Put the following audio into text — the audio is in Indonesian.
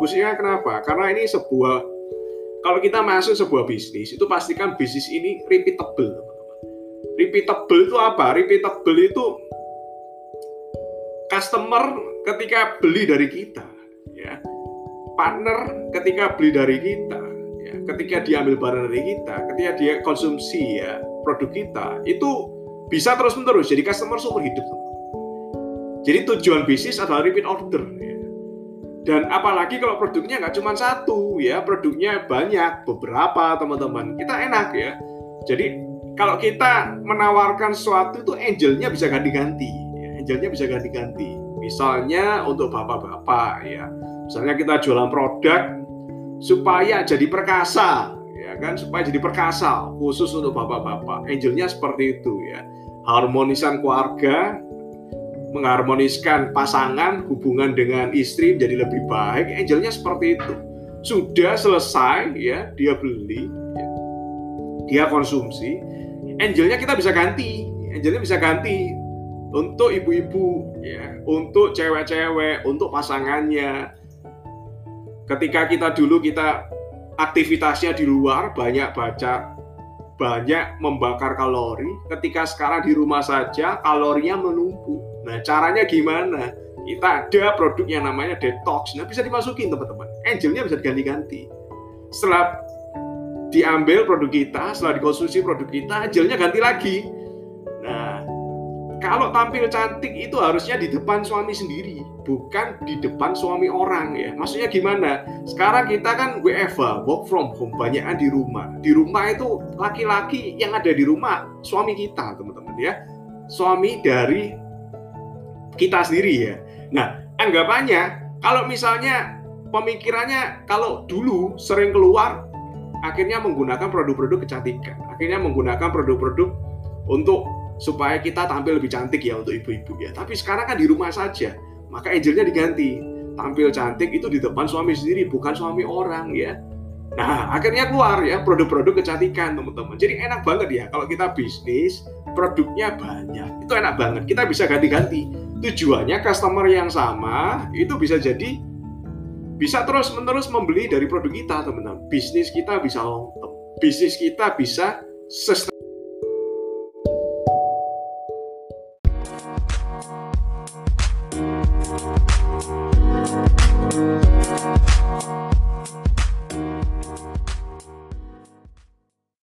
bagusnya kenapa? Karena ini sebuah kalau kita masuk sebuah bisnis itu pastikan bisnis ini repeatable teman-teman. Repeatable itu apa? Repeatable itu customer ketika beli dari kita, ya partner ketika beli dari kita, ya ketika dia ambil barang dari kita, ketika dia konsumsi ya produk kita itu bisa terus menerus jadi customer seumur hidup. Teman. Jadi tujuan bisnis adalah repeat order. Ya. Dan apalagi kalau produknya nggak cuma satu ya, produknya banyak, beberapa teman-teman. Kita enak ya. Jadi kalau kita menawarkan sesuatu itu angelnya bisa ganti-ganti. Ya. Angelnya bisa ganti-ganti. Misalnya untuk bapak-bapak ya. Misalnya kita jualan produk supaya jadi perkasa, ya kan? Supaya jadi perkasa khusus untuk bapak-bapak. Angelnya seperti itu ya. Harmonisan keluarga, mengharmoniskan pasangan, hubungan dengan istri menjadi lebih baik. Angelnya seperti itu. Sudah selesai ya, dia beli, ya. dia konsumsi. Angelnya kita bisa ganti. Angelnya bisa ganti untuk ibu-ibu, ya, untuk cewek-cewek, untuk pasangannya. Ketika kita dulu kita aktivitasnya di luar banyak baca banyak membakar kalori ketika sekarang di rumah saja kalorinya menumpuk nah caranya gimana kita ada produk yang namanya detox nah bisa dimasukin teman-teman angelnya bisa diganti-ganti setelah diambil produk kita setelah dikonsumsi produk kita angelnya ganti lagi nah kalau tampil cantik itu harusnya di depan suami sendiri, bukan di depan suami orang ya. Maksudnya gimana? Sekarang kita kan WFH, work from home, banyakan di rumah. Di rumah itu laki-laki yang ada di rumah suami kita, teman-teman ya. Suami dari kita sendiri ya. Nah, anggapannya kalau misalnya pemikirannya kalau dulu sering keluar akhirnya menggunakan produk-produk kecantikan, akhirnya menggunakan produk-produk untuk supaya kita tampil lebih cantik ya untuk ibu-ibu ya. Tapi sekarang kan di rumah saja, maka angelnya diganti. Tampil cantik itu di depan suami sendiri, bukan suami orang ya. Nah, akhirnya keluar ya produk-produk kecantikan teman-teman. Jadi enak banget ya kalau kita bisnis, produknya banyak. Itu enak banget. Kita bisa ganti-ganti tujuannya customer yang sama itu bisa jadi bisa terus menerus membeli dari produk kita teman-teman. Bisnis kita bisa long term. Bisnis kita bisa sustain.